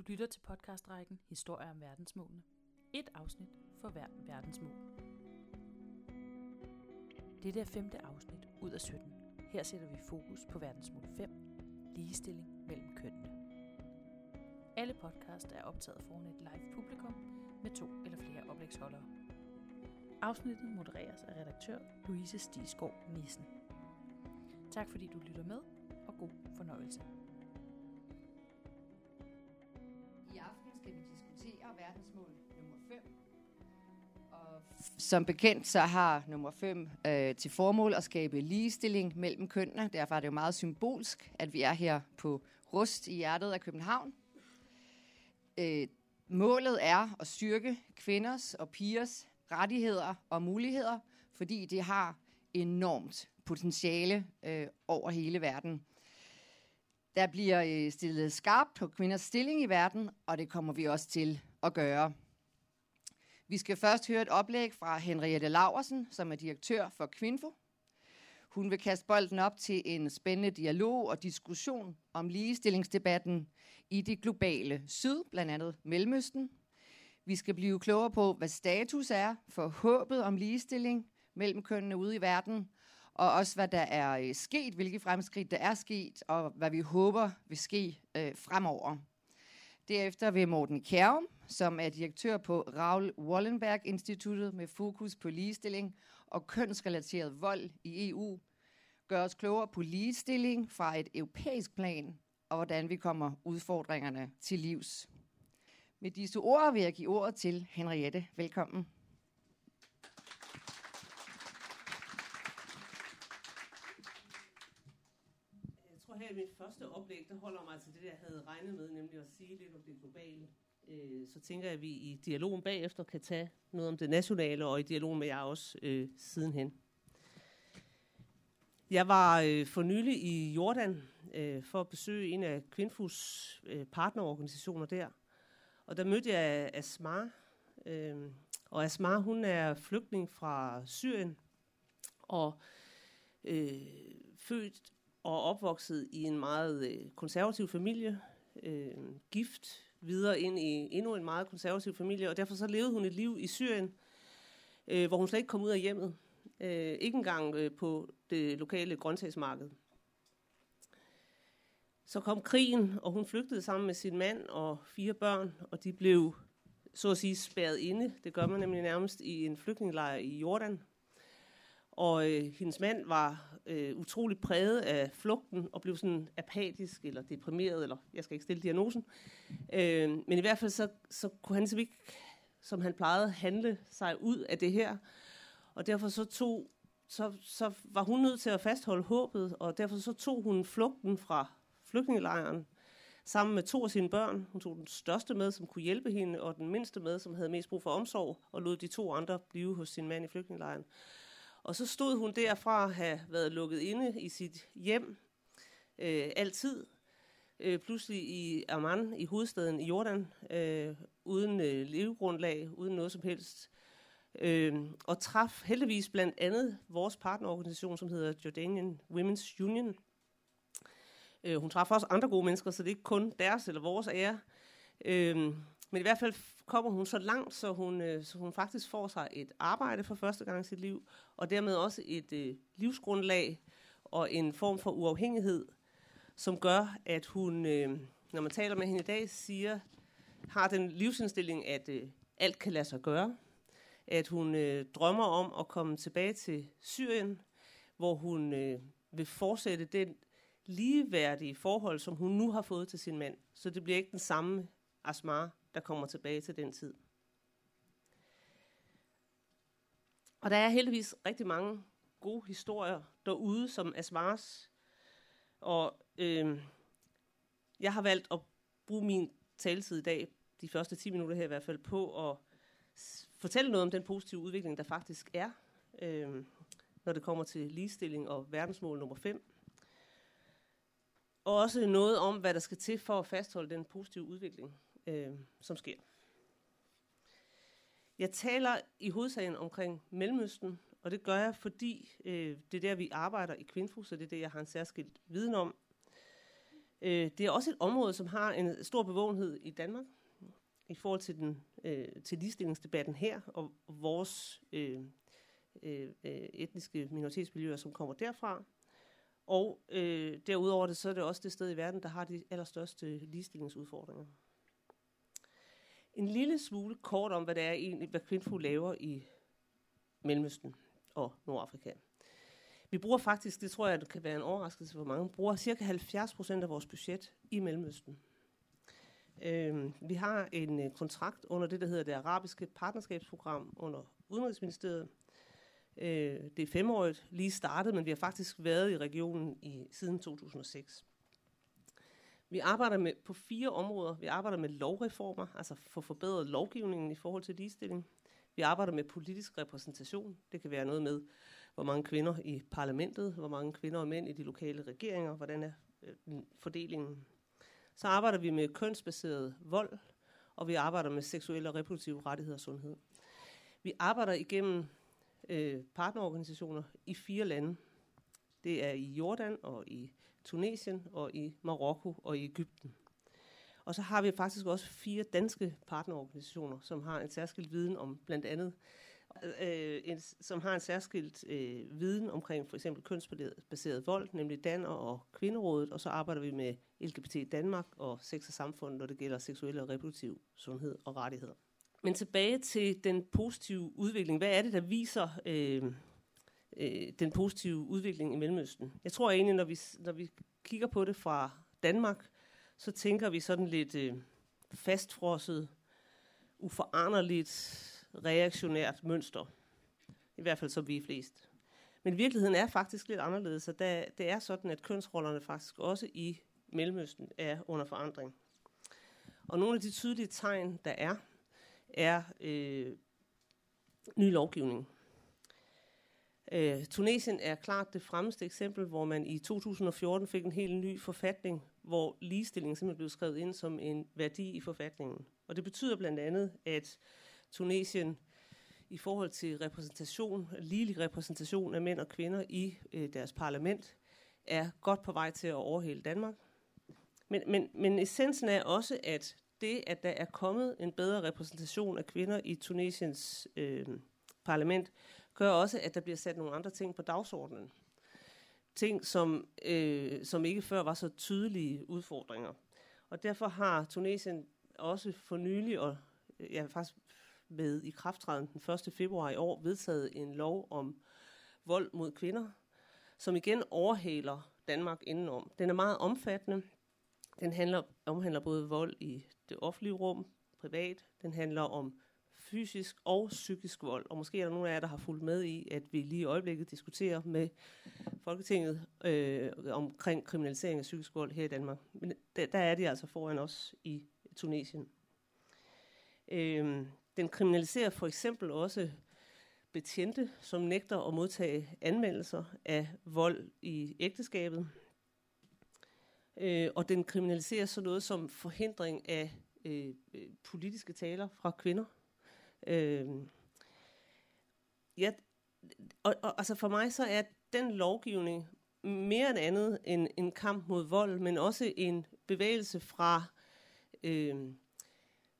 Du lytter til podcastrækken Historier om verdensmålene. Et afsnit for hver verdensmål. Dette er femte afsnit ud af 17. Her sætter vi fokus på verdensmål 5, ligestilling mellem kønnene. Alle podcast er optaget foran et live publikum med to eller flere oplægsholdere. Afsnittet modereres af redaktør Louise Stisgaard Nissen. Tak fordi du lytter med, og god fornøjelse. Som bekendt så har nummer 5 øh, til formål at skabe ligestilling mellem kønnene. Derfor er det jo meget symbolsk, at vi er her på Rust i hjertet af København. Øh, målet er at styrke kvinders og pigers rettigheder og muligheder, fordi det har enormt potentiale øh, over hele verden. Der bliver øh, stillet skarpt på kvinders stilling i verden, og det kommer vi også til at gøre. Vi skal først høre et oplæg fra Henriette Laversen, som er direktør for Kvinfo. Hun vil kaste bolden op til en spændende dialog og diskussion om ligestillingsdebatten i det globale syd, blandt andet Mellemøsten. Vi skal blive klogere på, hvad status er for håbet om ligestilling mellem kønnene ude i verden, og også hvad der er øh, sket, hvilke fremskridt der er sket, og hvad vi håber vil ske øh, fremover. Derefter vil Morten Kjærum, som er direktør på Raul Wallenberg Instituttet med fokus på ligestilling og kønsrelateret vold i EU, gøre os klogere på ligestilling fra et europæisk plan, og hvordan vi kommer udfordringerne til livs. Med disse ord vil jeg give ordet til Henriette. Velkommen. I mit første oplæg, der holder mig til det, jeg havde regnet med, nemlig at sige lidt om det globale. Øh, Så tænker jeg, at vi i dialogen bagefter kan tage noget om det nationale, og i dialogen med jer også øh, sidenhen. Jeg var øh, for nylig i Jordan øh, for at besøge en af Kvinfus øh, partnerorganisationer der. Og der mødte jeg Asmar. Øh, og Asmar, hun er flygtning fra Syrien. Og øh, født og opvokset i en meget øh, konservativ familie, øh, gift videre ind i endnu en meget konservativ familie, og derfor så levede hun et liv i Syrien, øh, hvor hun slet ikke kom ud af hjemmet. Øh, ikke engang øh, på det lokale grøntsagsmarked. Så kom krigen, og hun flygtede sammen med sin mand og fire børn, og de blev så at sige spærret inde. Det gør man nemlig nærmest i en flygtningelejr i Jordan. Og øh, hendes mand var øh, utrolig præget af flugten og blev sådan apatisk eller deprimeret, eller jeg skal ikke stille diagnosen. Øh, men i hvert fald så, så kunne han simpelthen ikke, som han plejede, handle sig ud af det her. Og derfor så tog så, så var hun nødt til at fastholde håbet, og derfor så tog hun flugten fra flygtningelejren sammen med to af sine børn. Hun tog den største med, som kunne hjælpe hende, og den mindste med, som havde mest brug for omsorg, og lod de to andre blive hos sin mand i flygtningelejren. Og så stod hun derfra at have været lukket inde i sit hjem øh, altid. Øh, pludselig i Amman, i hovedstaden i Jordan, øh, uden øh, levegrundlag, uden noget som helst. Øh, og traf heldigvis blandt andet vores partnerorganisation, som hedder Jordanian Women's Union. Øh, hun traf også andre gode mennesker, så det er ikke kun deres eller vores ære. Øh, men i hvert fald kommer hun så langt, så hun, øh, så hun faktisk får sig et arbejde for første gang i sit liv, og dermed også et øh, livsgrundlag og en form for uafhængighed, som gør, at hun, øh, når man taler med hende i dag, siger, har den livsindstilling, at øh, alt kan lade sig gøre, at hun øh, drømmer om at komme tilbage til Syrien, hvor hun øh, vil fortsætte den ligeværdige forhold, som hun nu har fået til sin mand. Så det bliver ikke den samme Asmar, der kommer tilbage til den tid. Og der er heldigvis rigtig mange gode historier derude, som Asmars. Og øh, jeg har valgt at bruge min taletid i dag, de første 10 minutter her i hvert fald, på at fortælle noget om den positive udvikling, der faktisk er, øh, når det kommer til ligestilling og verdensmål nummer 5. Og også noget om, hvad der skal til for at fastholde den positive udvikling, øh, som sker. Jeg taler i hovedsagen omkring Mellemøsten, og det gør jeg, fordi øh, det er der, vi arbejder i Kvinfo, så det er det, jeg har en særskilt viden om. Øh, det er også et område, som har en stor bevågenhed i Danmark i forhold til, den, øh, til ligestillingsdebatten her, og vores øh, øh, øh etniske minoritetsmiljøer, som kommer derfra. Og øh, derudover det, så er det også det sted i verden, der har de allerstørste ligestillingsudfordringer. En lille smule kort om, hvad det er egentlig, hvad Kvinfo laver i Mellemøsten og Nordafrika. Vi bruger faktisk, det tror jeg, det kan være en overraskelse for mange, bruger cirka 70 procent af vores budget i Mellemøsten. Øh, vi har en øh, kontrakt under det, der hedder det arabiske partnerskabsprogram under Udenrigsministeriet. Øh, det er femårigt, lige startet, men vi har faktisk været i regionen i siden 2006. Vi arbejder med, på fire områder. Vi arbejder med lovreformer, altså for forbedret lovgivningen i forhold til ligestilling. Vi arbejder med politisk repræsentation. Det kan være noget med, hvor mange kvinder i parlamentet, hvor mange kvinder og mænd i de lokale regeringer, hvordan er øh, fordelingen. Så arbejder vi med kønsbaseret vold, og vi arbejder med seksuelle og reproduktive rettigheder og sundhed. Vi arbejder igennem øh, partnerorganisationer i fire lande. Det er i Jordan og i Tunesien og i Marokko og i Ægypten. Og så har vi faktisk også fire danske partnerorganisationer, som har en særskilt viden om blandt andet, øh, en, som har en særskilt øh, viden omkring for eksempel kønsbaseret vold, nemlig Danner og Kvinderådet, og så arbejder vi med LGBT Danmark og sex og samfund, når det gælder seksuel og reproduktiv sundhed og rettigheder. Men tilbage til den positive udvikling. Hvad er det, der viser øh, øh, den positive udvikling i Mellemøsten? Jeg tror egentlig, når vi, når vi kigger på det fra Danmark, så tænker vi sådan lidt øh, fastfrosset, uforanderligt, reaktionært mønster. I hvert fald som vi er flest. Men virkeligheden er faktisk lidt anderledes, og det er sådan, at kønsrollerne faktisk også i Mellemøsten er under forandring. Og nogle af de tydelige tegn, der er, er øh, ny lovgivning. Øh, Tunesien er klart det fremmeste eksempel, hvor man i 2014 fik en helt ny forfatning, hvor ligestilling simpelthen blev skrevet ind som en værdi i forfatningen. Og det betyder blandt andet, at Tunesien i forhold til repræsentation, ligelig repræsentation af mænd og kvinder i øh, deres parlament, er godt på vej til at overhale Danmark. Men, men, men essensen er også, at det, at der er kommet en bedre repræsentation af kvinder i Tunesiens øh, parlament, gør også, at der bliver sat nogle andre ting på dagsordenen. Ting, som, øh, som ikke før var så tydelige udfordringer. Og derfor har Tunesien også for nylig, og øh, ja, faktisk med i krafttræden den 1. februar i år, vedtaget en lov om vold mod kvinder, som igen overhaler Danmark indenom. Den er meget omfattende. Den handler, omhandler både vold i det offentlige rum, privat. Den handler om fysisk og psykisk vold. Og måske er der nogle af jer, der har fulgt med i, at vi lige i øjeblikket diskuterer med Folketinget øh, omkring kriminalisering af psykisk vold her i Danmark. Men der, der er de altså foran os i Tunesien. Øh, den kriminaliserer for eksempel også betjente, som nægter at modtage anmeldelser af vold i ægteskabet. Øh, og den kriminaliserer så noget som forhindring af øh, øh politiske taler fra kvinder. Øh, ja, og, og altså for mig så er den lovgivning mere end andet en, en kamp mod vold, men også en bevægelse fra øh,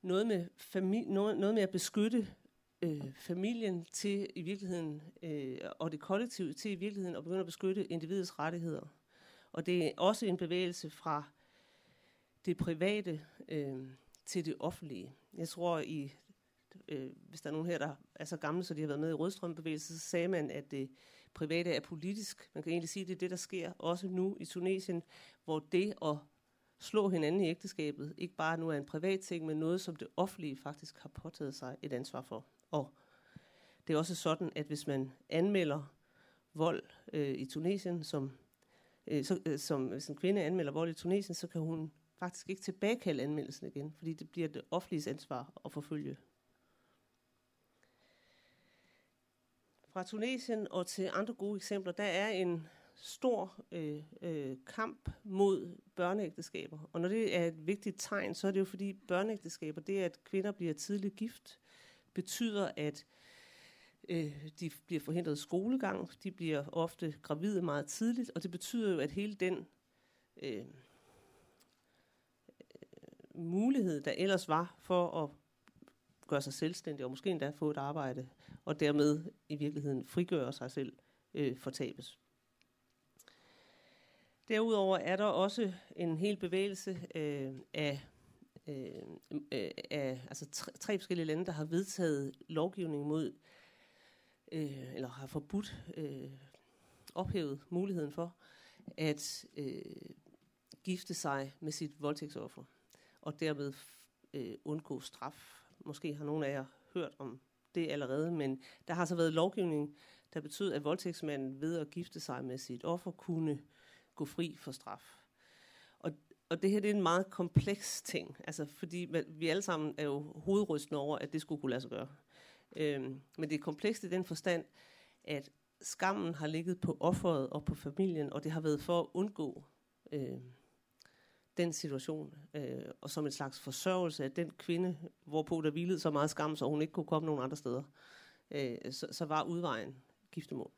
noget, med fami- noget, noget med at beskytte øh, familien til i virkeligheden, øh, og det kollektive til i virkeligheden at begynde at beskytte individets rettigheder. Og det er også en bevægelse fra det private øh, til det offentlige. Jeg tror, i, øh, hvis der er nogen her, der er så gamle, så de har været med i Rødstrømbevægelsen, så sagde man, at det private er politisk. Man kan egentlig sige, at det er det, der sker også nu i Tunesien, hvor det at slå hinanden i ægteskabet ikke bare nu er en privat ting, men noget, som det offentlige faktisk har påtaget sig et ansvar for. Og det er også sådan, at hvis man anmelder vold øh, i Tunesien, som, øh, så, øh, som hvis en kvinde anmelder vold i Tunesien, så kan hun faktisk ikke tilbagekalde anmeldelsen igen, fordi det bliver det offentlige ansvar at forfølge. Fra Tunesien og til andre gode eksempler, der er en stor øh, øh, kamp mod børneægteskaber. Og når det er et vigtigt tegn, så er det jo fordi børneægteskaber, det at kvinder bliver tidligt gift, betyder, at øh, de bliver forhindret skolegang, de bliver ofte gravide meget tidligt, og det betyder jo, at hele den øh, øh, mulighed, der ellers var for at gøre sig selvstændig, og måske endda få et arbejde, og dermed i virkeligheden frigøre sig selv øh, fortabes. Derudover er der også en hel bevægelse øh, af, øh, øh, af altså tre, tre forskellige lande, der har vedtaget lovgivning mod, øh, eller har forbudt, øh, ophævet muligheden for, at øh, gifte sig med sit voldtægtsoffer, og dermed øh, undgå straf. Måske har nogle af jer hørt om det allerede, men der har så været lovgivning, der betød, at voldtægtsmanden ved at gifte sig med sit offer kunne gå fri for straf. Og, og det her det er en meget kompleks ting, altså fordi vi alle sammen er jo hovedrystende over, at det skulle kunne lade sig gøre. Øhm, men det er komplekst i den forstand, at skammen har ligget på offeret og på familien, og det har været for at undgå øh, den situation, øh, og som en slags forsørgelse af den kvinde, hvorpå der hvilede så meget skam, så hun ikke kunne komme nogen andre steder, øh, så, så var udvejen giftemål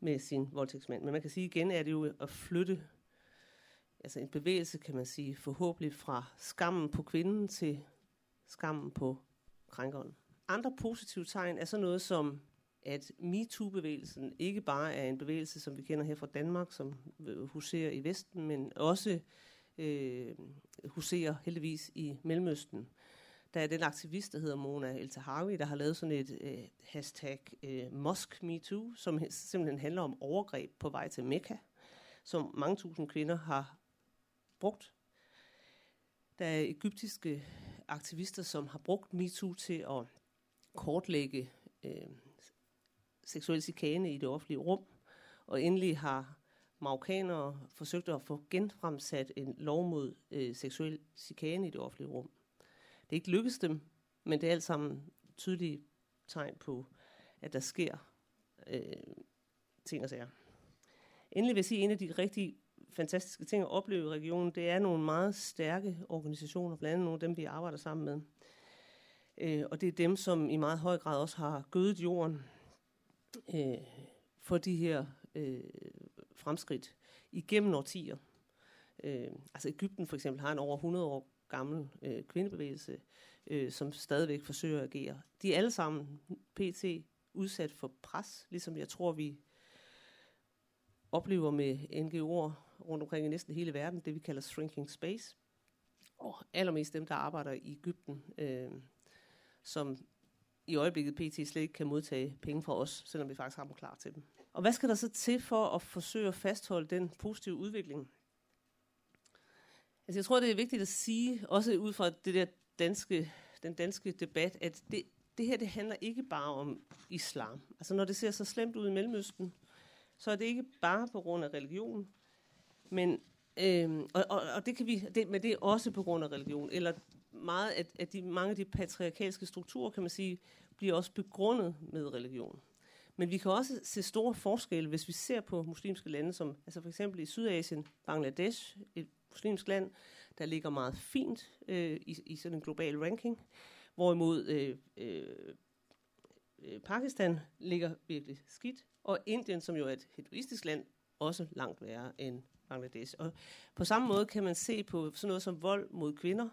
med sin voldtægtsmand. Men man kan sige igen, at det jo at flytte, altså en bevægelse, kan man sige, forhåbentlig fra skammen på kvinden til skammen på krænkeren. Andre positive tegn er så noget som, at MeToo-bevægelsen ikke bare er en bevægelse, som vi kender her fra Danmark, som øh, huserer i Vesten, men også øh, huserer heldigvis i Mellemøsten. Der er den aktivist, der hedder Mona El Tahawi, der har lavet sådan et øh, hashtag øh, MoskMeToo, som simpelthen handler om overgreb på vej til Mekka, som mange tusind kvinder har brugt. Der er egyptiske aktivister, som har brugt MeToo til at kortlægge øh, seksuel chikane i det offentlige rum, og endelig har marokkanere forsøgt at få genfremsat en lov mod øh, seksuel chikane i det offentlige rum. Det er ikke lykkedes dem, men det er alt sammen tydelige tegn på, at der sker øh, ting og sager. Endelig vil jeg sige, at en af de rigtig fantastiske ting at opleve i regionen, det er nogle meget stærke organisationer, blandt andet nogle af dem, vi arbejder sammen med. Øh, og det er dem, som i meget høj grad også har gødet jorden øh, for de her øh, fremskridt igennem årtier. Øh, altså Ægypten for eksempel har en over 100 år gammel øh, kvindebevægelse, øh, som stadigvæk forsøger at agere. De er alle sammen pt. udsat for pres, ligesom jeg tror, vi oplever med NGO'er rundt omkring i næsten hele verden, det vi kalder shrinking space. Og allermest dem, der arbejder i Ægypten, øh, som i øjeblikket PT slet ikke kan modtage penge fra os, selvom vi faktisk har dem klar til dem. Og hvad skal der så til for at forsøge at fastholde den positive udvikling? Altså jeg tror, det er vigtigt at sige, også ud fra det der danske, den danske debat, at det, det her det handler ikke bare om islam. Altså når det ser så slemt ud i Mellemøsten, så er det ikke bare på grund af religion, men øhm, og, og, og det kan vi, det, men det er også på grund af religion, eller meget at, at de, mange af de patriarkalske strukturer, kan man sige, bliver også begrundet med religion. Men vi kan også se store forskelle, hvis vi ser på muslimske lande, som altså for eksempel i Sydasien, Bangladesh, et muslimsk land, der ligger meget fint øh, i, i sådan en global ranking, hvorimod øh, øh, øh Pakistan ligger virkelig skidt, og Indien, som jo er et hinduistisk land, også langt værre end Bangladesh. Og på samme måde kan man se på sådan noget som vold mod kvinder,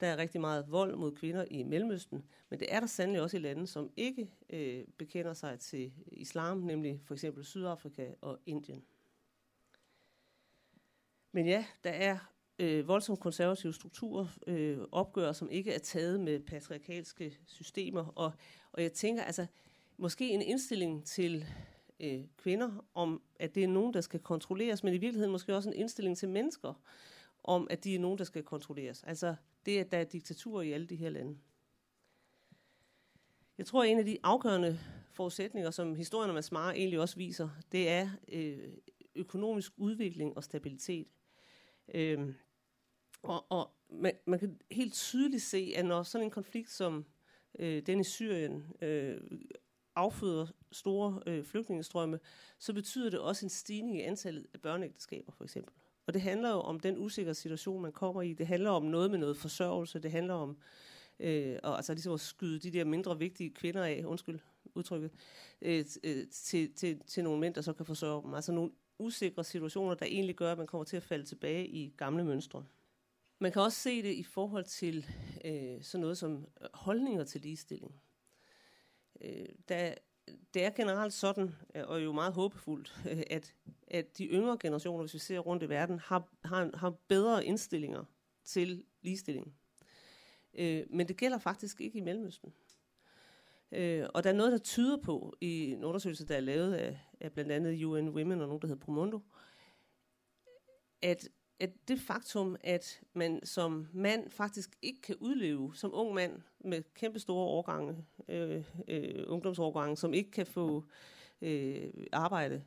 der er rigtig meget vold mod kvinder i Mellemøsten, men det er der sandelig også i lande, som ikke øh, bekender sig til islam, nemlig for eksempel Sydafrika og Indien. Men ja, der er øh, voldsomt konservative strukturer, øh, opgør, som ikke er taget med patriarkalske systemer. Og, og jeg tænker, altså, måske en indstilling til øh, kvinder om, at det er nogen, der skal kontrolleres, men i virkeligheden måske også en indstilling til mennesker om, at de er nogen, der skal kontrolleres. Altså, det, at der er diktatur i alle de her lande. Jeg tror, at en af de afgørende forudsætninger, som historien om Asmara egentlig også viser, det er øh, økonomisk udvikling og stabilitet. Øh, og og man, man kan helt tydeligt se, at når sådan en konflikt som øh, den i Syrien øh, afføder store øh, flygtningestrømme, så betyder det også en stigning i antallet af børneægteskaber, for eksempel. Og det handler jo om den usikre situation, man kommer i. Det handler om noget med noget forsørgelse. Det handler om øh, og, altså ligesom at skyde de der mindre vigtige kvinder af, undskyld udtrykket, øh, øh, til, til, til nogle mænd, der så kan forsørge dem. Altså nogle usikre situationer, der egentlig gør, at man kommer til at falde tilbage i gamle mønstre. man kan også se det i forhold til øh, sådan noget som holdninger til ligestilling. Øh, der, det er generelt sådan, øh, og jo meget håbefuldt, øh, at, at de yngre generationer, hvis vi ser rundt i verden, har, har, har bedre indstillinger til ligestilling. Øh, men det gælder faktisk ikke i Mellemøsten. Øh, og der er noget, der tyder på, i en undersøgelse, der er lavet af, af blandt andet UN Women og nogen, der hedder Promundo, at, at det faktum, at man som mand faktisk ikke kan udleve, som ung mand med kæmpe store årgange, øh, øh, ungdomsårgange, som ikke kan få øh, arbejde,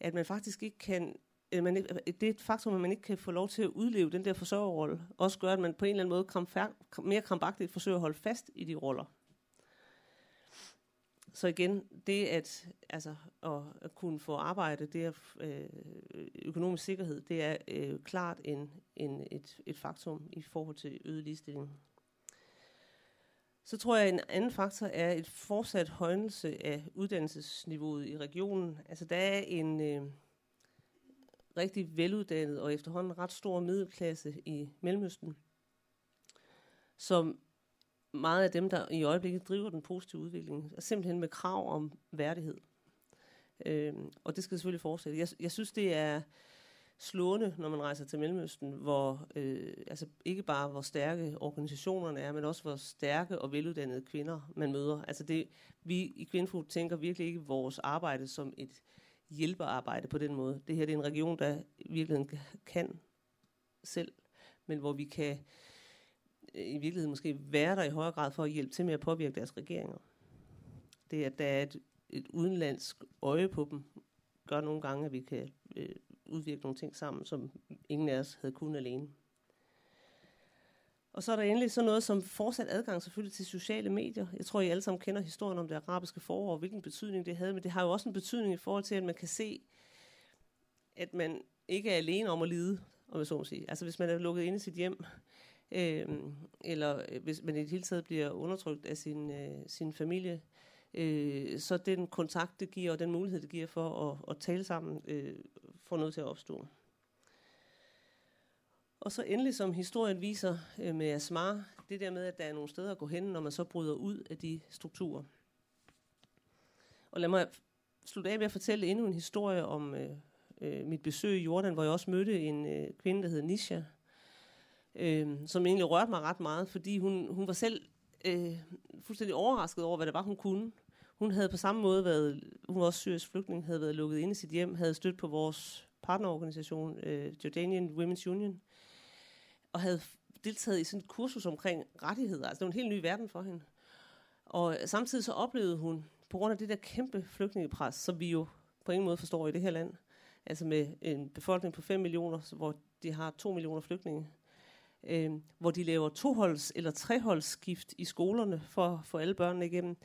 at man faktisk ikke kan øh, man det er et faktum, at man ikke kan få lov til at udleve den der forsørgerrolle, også gør, at man på en eller anden måde kramfær, mere krampagtigt forsøger at holde fast i de roller. Så igen, det at, altså, at, at kunne få arbejde, det er øh, økonomisk sikkerhed, det er øh, klart en, en, et, et faktum i forhold til øget ligestilling. Så tror jeg, at en anden faktor er et fortsat højnelse af uddannelsesniveauet i regionen. Altså der er en øh, rigtig veluddannet og efterhånden ret stor middelklasse i Mellemøsten, som meget af dem, der i øjeblikket driver den positive udvikling, er simpelthen med krav om værdighed. Øhm, og det skal selvfølgelig fortsætte. Jeg, jeg synes, det er slående, når man rejser til Mellemøsten, hvor øh, altså ikke bare hvor stærke organisationerne er, men også hvor stærke og veluddannede kvinder man møder. Altså det, vi i Kvinfo tænker virkelig ikke vores arbejde som et hjælpearbejde på den måde. Det her det er en region, der virkelig kan selv, men hvor vi kan i virkeligheden måske være der i højere grad for at hjælpe til med at påvirke deres regeringer. Det, at der er et, et udenlandsk øje på dem, gør nogle gange, at vi kan øh, udvirke nogle ting sammen, som ingen af os havde kunnet alene. Og så er der endelig sådan noget som fortsat adgang selvfølgelig til sociale medier. Jeg tror, I alle sammen kender historien om det arabiske forår, og hvilken betydning det havde, men det har jo også en betydning i forhold til, at man kan se, at man ikke er alene om at lide, om jeg så må sige. Altså hvis man er lukket inde i sit hjem, Øhm, øh, eller hvis man i det hele taget bliver undertrykt af sin, øh, sin familie, øh, så den kontakt, det giver, og den mulighed, det giver for at, at tale sammen, øh, får noget til at opstå. Og så endelig, som historien viser øh, med Asmar, det der med, at der er nogle steder at gå hen, når man så bryder ud af de strukturer. Og lad mig slutte af med at fortælle endnu en historie om øh, øh, mit besøg i Jordan, hvor jeg også mødte en øh, kvinde, der hed Nisha, øh, som egentlig rørte mig ret meget, fordi hun, hun var selv øh, fuldstændig overrasket over, hvad det var, hun kunne. Hun havde på samme måde været, hun var også syrisk flygtning, havde været lukket inde i sit hjem, havde stødt på vores partnerorganisation, øh, Jordanian Women's Union, og havde deltaget i sådan et kursus omkring rettigheder. Altså det var en helt ny verden for hende. Og samtidig så oplevede hun, på grund af det der kæmpe flygtningepres, som vi jo på ingen måde forstår i det her land, altså med en befolkning på 5 millioner, hvor de har 2 millioner flygtninge, øh, hvor de laver toholds- eller treholdsskift i skolerne for at få alle børnene igennem.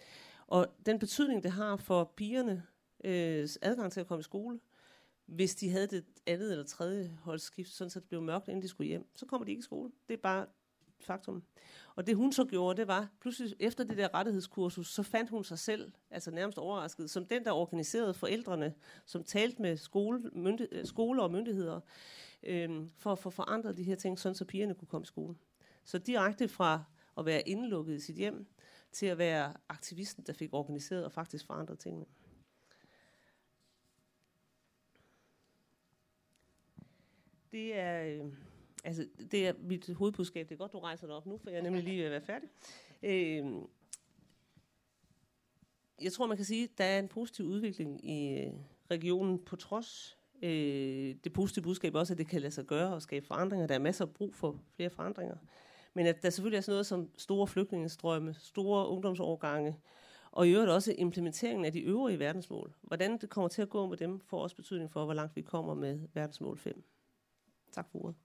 Og den betydning, det har for pigerne øh, adgang til at komme i skole, hvis de havde det andet eller tredje holdsskift, sådan så det blev mørkt, inden de skulle hjem, så kommer de ikke i skole. Det er bare faktum. Og det hun så gjorde, det var, pludselig efter det der rettighedskursus, så fandt hun sig selv, altså nærmest overrasket, som den, der organiserede forældrene, som talte med skole, mynde, øh, skole og myndigheder, øh, for at få forandret de her ting, sådan så pigerne kunne komme i skole. Så direkte fra at være indelukket i sit hjem, til at være aktivisten, der fik organiseret og faktisk forandret tingene. Det er, øh, altså, det er mit hovedbudskab. Det er godt, du rejser dig op nu, for jeg er nemlig lige ved at være færdig. Øh, jeg tror, man kan sige, at der er en positiv udvikling i øh, regionen, på trods øh, det positive budskab også, at det kan lade sig gøre og skabe forandringer. Der er masser af brug for flere forandringer. Men at der selvfølgelig er sådan noget som store flygtningestrømme, store ungdomsårgange, og i øvrigt også implementeringen af de øvrige verdensmål. Hvordan det kommer til at gå med dem, får også betydning for, hvor langt vi kommer med verdensmål 5. Tak for ordet.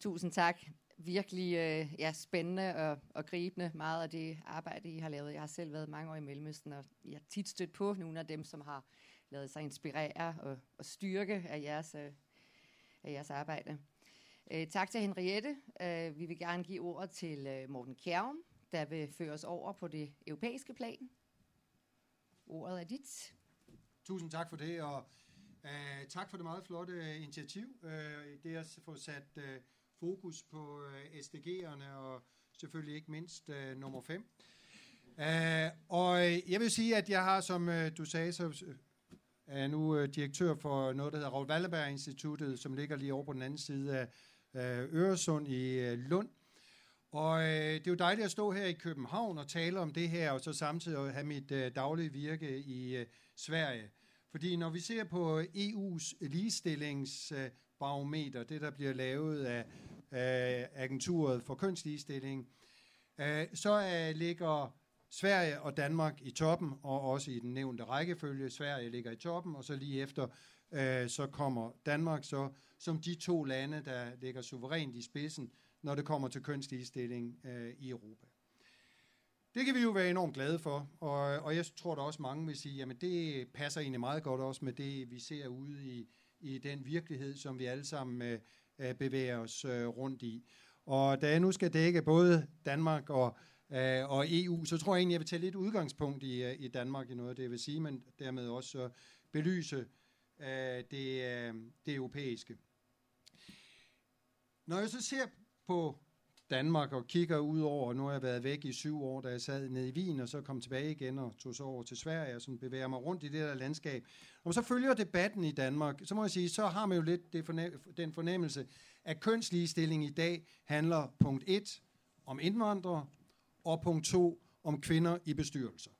Tusind tak virkelig øh, ja, spændende og, og gribende meget af det arbejde, I har lavet. Jeg har selv været mange år i Mellemøsten, og jeg har tit stødt på nogle af dem, som har lavet sig inspirere og, og styrke af jeres, øh, af jeres arbejde. Øh, tak til Henriette. Øh, vi vil gerne give ordet til øh, Morten Kjærm, der vil føre os over på det europæiske plan. Ordet er dit. Tusind tak for det, og øh, tak for det meget flotte øh, initiativ. Øh, det at få sat Øh, fokus på øh, SDG'erne, og selvfølgelig ikke mindst øh, nummer 5. Uh, øh, og øh, jeg vil sige, at jeg har, som øh, du sagde, så øh, er nu øh, direktør for noget, der hedder Raoul Wallenberg Instituttet, som ligger lige over på den anden side af øh, Øresund i øh, Lund. Og øh, det er jo dejligt at stå her i København og tale om det her, og så samtidig have mit øh, daglige virke i øh, Sverige. Fordi når vi ser på EU's ligestillings... øh, det der bliver lavet af af agenturet for kønsligestilling, øh, så øh, ligger Sverige og Danmark i toppen, og også i den nævnte rækkefølge. Sverige ligger i toppen, og så lige efter, øh, så kommer Danmark så som de to lande, der ligger suverænt i spidsen når det kommer til kønsligestilling øh, i Europa. Det kan vi jo være enormt glade for, og, og jeg tror da også mange vil sige, jamen det passer egentlig meget godt også med det, vi ser ude i, i den virkelighed, som vi alle sammen øh, øh, bevæger os øh, rundt i. Og da jeg nu skal dække både Danmark og, øh, og EU, så tror jeg egentlig, jeg vil tage lidt udgangspunkt i, øh, i Danmark i noget det, vil sige, men dermed også belyse øh, det, øh, det europæiske. Når jeg så ser på Danmark og kigger ud over, nu har jeg været væk i syv år, da jeg sad nede i Wien, og så kom tilbage igen og tog så over til Sverige, og sådan bevæger mig rundt i det der landskab. Og så følger debatten i Danmark, så må jeg sige, så har man jo lidt det fornem- den fornemmelse, at kønsligestilling i dag handler punkt 1 om indvandrere, og punkt 2 om kvinder i bestyrelser.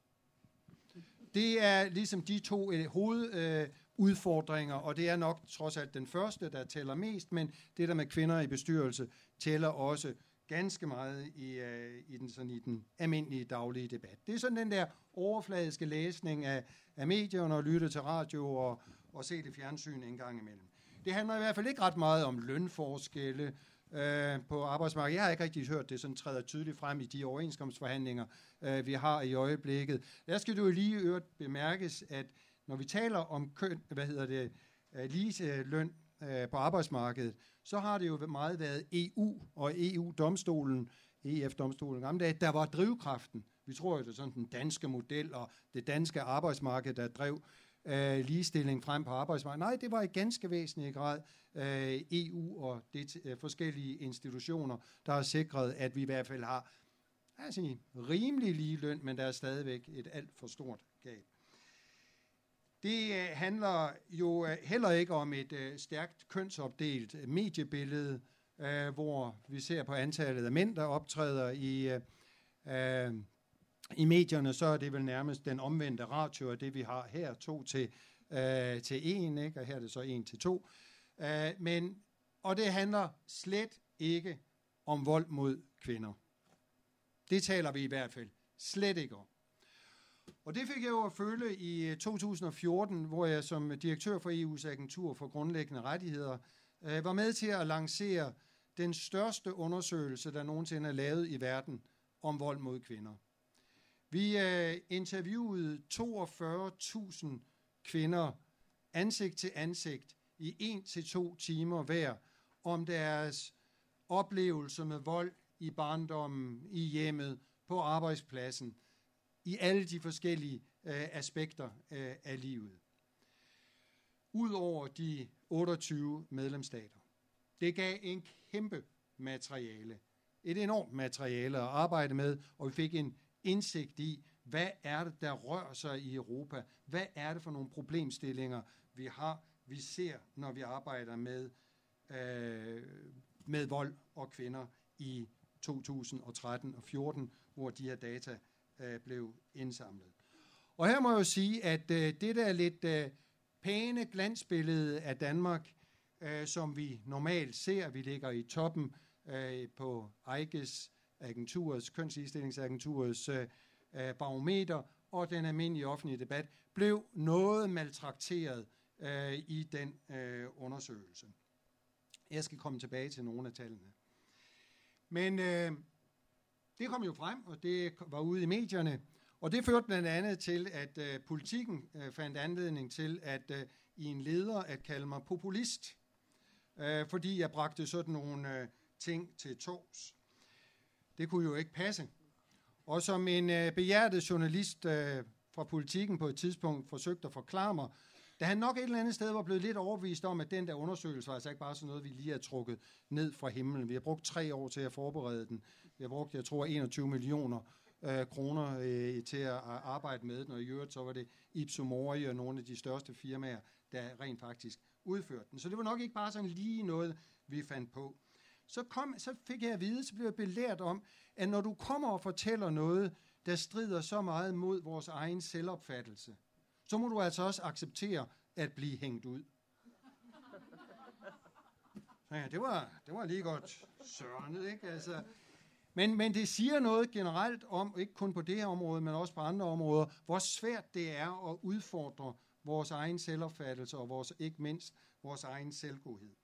Det er ligesom de to øh, hoved... Øh, udfordringer, og det er nok trods alt den første, der tæller mest, men det der med kvinder i bestyrelse tæller også ganske meget i, uh, i, den, sådan i den almindelige daglige debat. Det er sådan den der overfladiske læsning af, af medierne og lytte til radio og, og se det fjernsyn en gang imellem. Det handler i hvert fald ikke ret meget om lønforskelle øh, på arbejdsmarkedet. Jeg har ikke rigtig hørt det sådan træder tydeligt frem i de overenskomstforhandlinger, øh, vi har i øjeblikket. Der skal du lige øvrigt bemærkes, at når vi taler om køn, hvad hedder det, øh, lige løn øh, på arbejdsmarkedet, så har det jo meget været EU og EU-domstolen, EF-domstolen gamle dage, der var drivkraften. Vi tror jo, det er sådan den danske model og det danske arbejdsmarked, der drev øh, ligestilling frem på arbejdsmarkedet. Nej, det var i ganske væsentlig grad øh, EU og det øh, forskellige institutioner, der har sikret, at vi i hvert fald har altså, rimelig lige løn, men der er stadigvæk et alt for stort gab. Det øh, handler jo øh, heller ikke om et øh, stærkt kønsopdelt mediebillede, hvor vi ser på antallet af mænd, der optræder i, i medierne, så er det vel nærmest den omvendte ratio af det, vi har her, to til, til en, ikke? og her er det så en til to. men, og det handler slet ikke om vold mod kvinder. Det taler vi i hvert fald slet ikke om. Og det fik jeg jo at føle i øh, 2014, hvor jeg som direktør for EU's agentur for grundlæggende rettigheder øh, var med til at lancere den største undersøgelse, der nogensinde er lavet i verden om vold mod kvinder. Vi øh, interviewede 42.000 kvinder ansigt til ansigt i en til to timer hver om deres oplevelser med vold i barndommen, i hjemmet, på arbejdspladsen – i alle de forskellige øh, aspekter øh, af livet. Udover de 28 medlemsstater. Det gav en kæmpe materiale. Et enormt materiale at arbejde med, og vi fik en indsigt i, hvad er det, der rører sig i Europa? Hvad er det for nogle problemstillinger, vi har, vi ser, når vi arbejder med, øh, med vold og kvinder i 2013 og 14, hvor de her data øh, blev indsamlet. Og her må jeg jo sige, at øh, det der lidt øh, pæne glansbillede af Danmark, øh, som vi normalt ser, vi ligger i toppen øh, på EIGES agenturets, kønsligestillingsagenturets øh, øh, barometer, og den almindelige offentlige debat, blev noget maltrakteret øh, i den øh, undersøgelse. Jeg skal komme tilbage til nogle af tallene. Men øh, det kom jo frem, og det var ude i medierne, og det førte blandt andet til, at øh, politikken øh, fandt anledning til, at øh, i en leder at kalde mig populist, øh, fordi jeg bragte sådan nogle øh, ting til tors. Det kunne jo ikke passe. Og som en øh, behjertet journalist øh, fra politikken på et tidspunkt forsøgte at forklare mig, da han nok et eller andet sted var blevet lidt overbevist om, at den der undersøgelse var altså ikke bare sådan noget, vi lige har trukket ned fra himlen. Vi har brugt tre år til at forberede den jeg brugte, jeg tror, 21 millioner øh, kroner øh, til at arbejde med den, og i øvrigt så var det Ipsum Mori og nogle af de største firmaer, der rent faktisk udførte den. Så det var nok ikke bare sådan lige noget, vi fandt på. Så, kom, så fik jeg at vide, så blev jeg belært om, at når du kommer og fortæller noget, der strider så meget mod vores egen selvopfattelse, så må du altså også acceptere at blive hængt ud. Så ja, det var, det var lige godt sørnet, ikke? Altså, men, men det siger noget generelt om, ikke kun på det her område, men også på andre områder, hvor svært det er at udfordre vores egen selvopfattelse og vores, ikke mindst vores egen selvgodhed.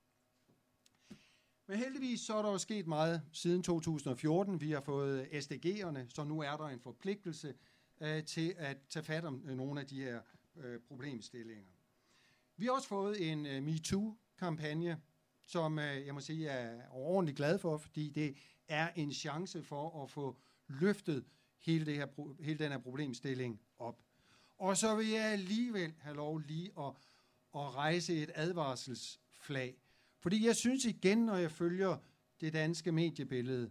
Men heldigvis så er der jo sket meget siden 2014. Vi har fået SDG'erne, så nu er der en forpligtelse øh, til at tage fat om øh, nogle af de her øh, problemstillinger. Vi har også fået en øh, MeToo-kampagne, som øh, jeg må sige, jeg er ordentligt glad for, fordi det er en chance for at få løftet hele, det her, hele den her problemstilling op. Og så vil jeg alligevel have lov lige at, at rejse et advarselsflag. Fordi jeg synes igen, når jeg følger det danske mediebillede,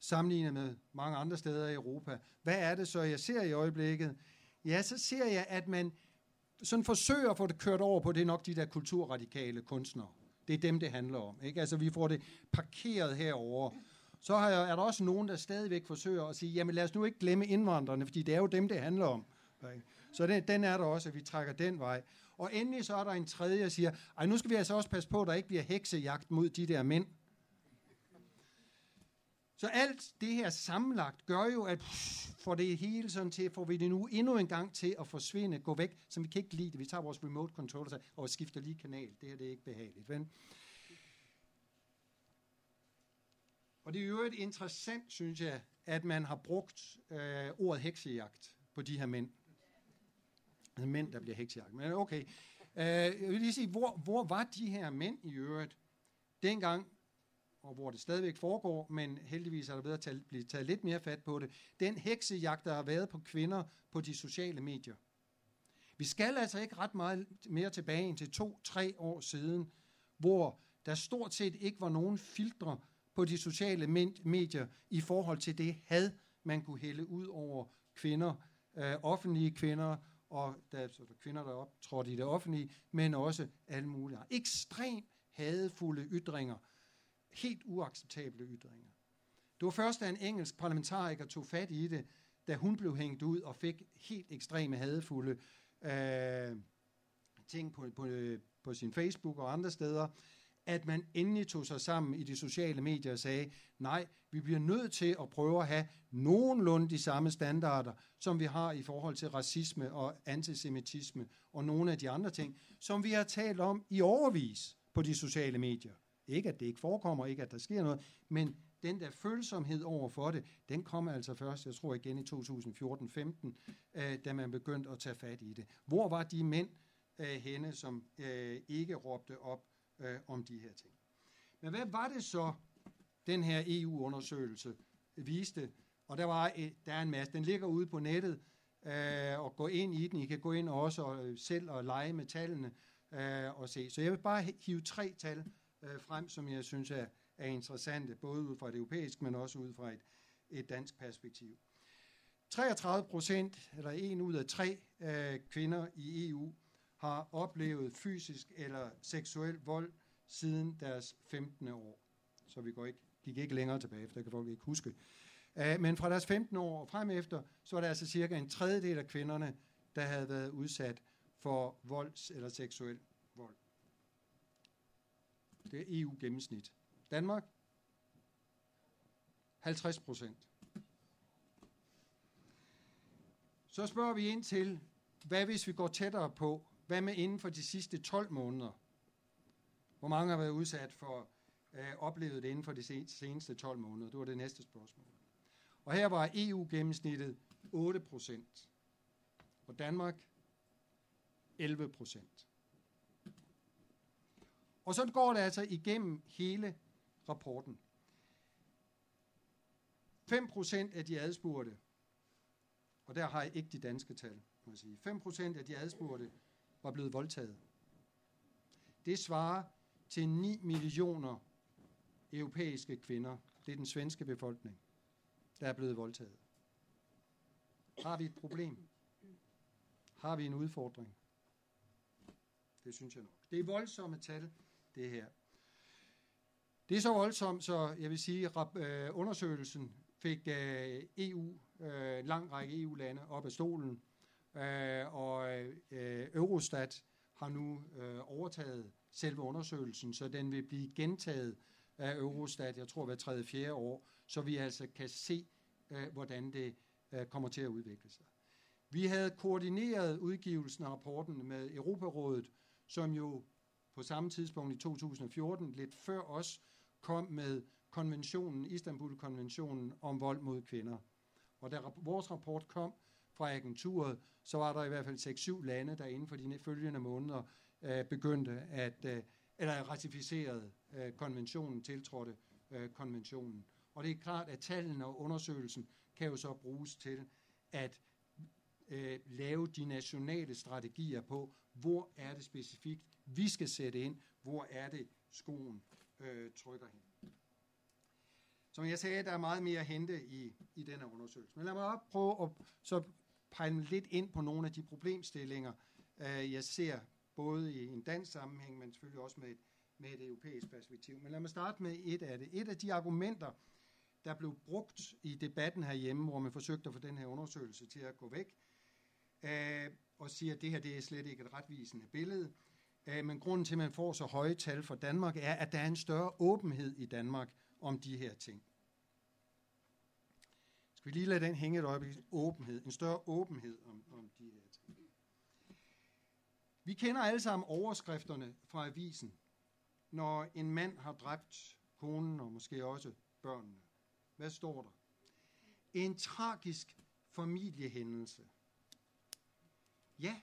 sammenlignet med mange andre steder i Europa, hvad er det så, jeg ser i øjeblikket? Ja, så ser jeg, at man sådan forsøger at få det kørt over på, det er nok de der kulturradikale kunstnere. Det er dem, det handler om. Ikke? Altså, vi får det parkeret herover. Så har jeg, er der også nogen, der stadigvæk forsøger at sige, jamen lad os nu ikke glemme indvandrerne, fordi det er jo dem, det handler om. Så den, den er der også, at vi trækker den vej. Og endelig så er der en tredje, der siger, ej, nu skal vi altså også passe på, at der ikke bliver heksejagt mod de der mænd. Så alt det her sammenlagt gør jo, at får det hele sådan til, får vi det nu endnu en gang til at forsvinde, gå væk, som vi kan ikke lide det. Vi tager vores remote controller og skifter lige kanal. Det her det er ikke behageligt. Vel? Og det er jo et interessant, synes jeg, at man har brugt øh, ordet heksejagt på de her mænd. Altså mænd, der bliver heksejagt. Men okay. Øh, jeg vil lige sige, hvor, hvor var de her mænd i øvrigt, dengang og hvor det stadigvæk foregår, men heldigvis er der ved at tage, blive taget lidt mere fat på det. Den heksejagt, der har været på kvinder på de sociale medier. Vi skal altså ikke ret meget mere tilbage end til to-tre år siden, hvor der stort set ikke var nogen filtre på de sociale medier i forhold til det had, man kunne hælde ud over kvinder, øh, offentlige kvinder, og der, så der kvinder, der optrådte i det offentlige, men også alle mulige. Ekstremt hadefulde ytringer, helt uacceptable ytringer. Det var først, da en engelsk parlamentariker tog fat i det, da hun blev hængt ud og fik helt ekstreme hadefulde øh, ting på, på, øh, på sin Facebook og andre steder, at man endelig tog sig sammen i de sociale medier og sagde, nej, vi bliver nødt til at prøve at have nogenlunde de samme standarder, som vi har i forhold til racisme og antisemitisme og nogle af de andre ting, som vi har talt om i overvis på de sociale medier. Ikke at det ikke forekommer, ikke at der sker noget, men den der følsomhed over for det, den kom altså først, jeg tror igen i 2014-15, øh, da man begyndte at tage fat i det. Hvor var de mænd øh, henne, som øh, ikke råbte op øh, om de her ting? Men hvad var det så, den her EU-undersøgelse viste? Og der, var, der er en masse, den ligger ude på nettet, øh, og gå ind i den. I kan gå ind også og, øh, selv og lege med tallene øh, og se. Så jeg vil bare hive tre tal øh, frem, som jeg synes er, er interessante, både ud fra et europæisk, men også ud fra et, et dansk perspektiv. 33 procent, eller en ud af tre øh, kvinder i EU, har oplevet fysisk eller seksuel vold siden deres 15. år. Så vi går ikke, gik ikke længere tilbage, for det kan folk ikke huske. Øh, men fra deres 15 år og frem efter, så var der altså cirka en tredjedel af kvinderne, der havde været udsat for volds- eller seksuel vold. Det er EU-gennemsnit. Danmark? 50 procent. Så spørger vi ind til, hvad hvis vi går tættere på, hvad med inden for de sidste 12 måneder? Hvor mange har været udsat for, øh, oplevet det inden for de seneste 12 måneder? Det var det næste spørgsmål. Og her var EU-gennemsnittet 8 procent. Og Danmark 11 procent. Og så går det altså igennem hele rapporten. 5% af de adspurgte, og der har jeg ikke de danske tal, må jeg sige. 5 procent af de adspurgte var blevet voldtaget. Det svarer til 9 millioner europæiske kvinder. Det er den svenske befolkning, der er blevet voldtaget. Har vi et problem? Har vi en udfordring? Det synes jeg nok. Det er voldsomme tal, det her. Det er så voldsomt, så jeg vil sige, at øh, undersøgelsen fik øh, EU, en øh, lang række EU-lande op af stolen, Øh, og øh, Eurostat har nu øh, overtaget selve undersøgelsen, så den vil blive gentaget af Eurostat, jeg tror hver tredje fjerde år, så vi altså kan se, hvordan det kommer til at udvikle sig. Vi havde koordineret udgivelsen af rapporten med Europarådet, som jo på samme tidspunkt i 2014, lidt før os, kom med konventionen, Istanbul-konventionen om vold mod kvinder. Og da vores rapport kom fra agenturet, så var der i hvert fald 6-7 lande, der inden for de følgende måneder øh, begyndte at, øh, eller ratificerede øh, konventionen, tiltrådte øh, konventionen. Og det er klart, at tallene og undersøgelsen kan jo så bruges til at øh, lave de nationale strategier på, hvor er det specifikt, vi skal sætte ind, hvor er det skoen øh, trykker hen. Som jeg sagde, der er meget mere at hente i, i denne undersøgelse. Men lad mig op prøve at så pege lidt ind på nogle af de problemstillinger, øh, jeg ser både i en dansk sammenhæng, men selvfølgelig også med et, med et europæisk perspektiv. Men lad mig starte med et af det. Et af de argumenter, der blev brugt i debatten herhjemme, hvor man forsøgte at få den her undersøgelse til at gå væk, øh, og siger, at det her det er slet ikke et retvisende billede. Øh, men grunden til, at man får så høje tal for Danmark, er, at der er en større åbenhed i Danmark om de her ting. Skal vi lige lade den hænge et øjeblik? Åbenhed. En større åbenhed om, om de her ting. Vi kender alle sammen overskrifterne fra avisen, når en mand har dræbt konen og måske også børnene. Hvad står der? En tragisk familiehændelse. Ja,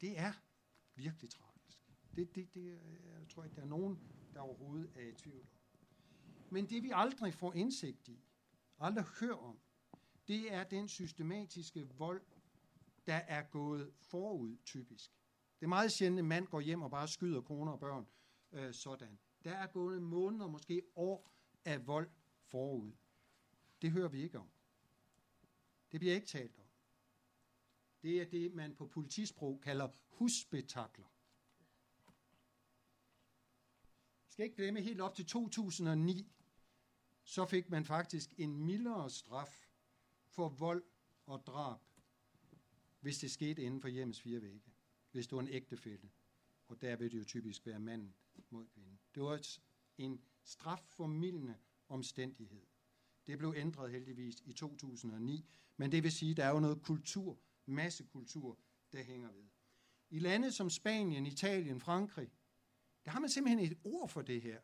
det er virkelig tragisk. Det, det, det, jeg tror ikke, der er nogen, der overhovedet er i tvivl om. Men det vi aldrig får indsigt i, aldrig hører om, det er den systematiske vold, der er gået forud typisk. Det er meget sjældent, at mand går hjem og bare skyder koner og børn øh, sådan. Der er gået måneder, måske år af vold forud. Det hører vi ikke om. Det bliver ikke talt om. Det er det, man på politisprog kalder husbetakler. Jeg skal ikke glemme, helt op til 2009, så fik man faktisk en mildere straf for vold og drab, hvis det skete inden for hjemmets fire vægge. Hvis det var en ægtefælde. Og der vil det jo typisk være manden mod kvinden. Det var en strafformidlende omstændighed. Det blev ændret heldigvis i 2009, men det vil sige, at der er jo noget kultur, massekultur, der hænger ved. I lande som Spanien, Italien, Frankrig, der har man simpelthen et ord for det her.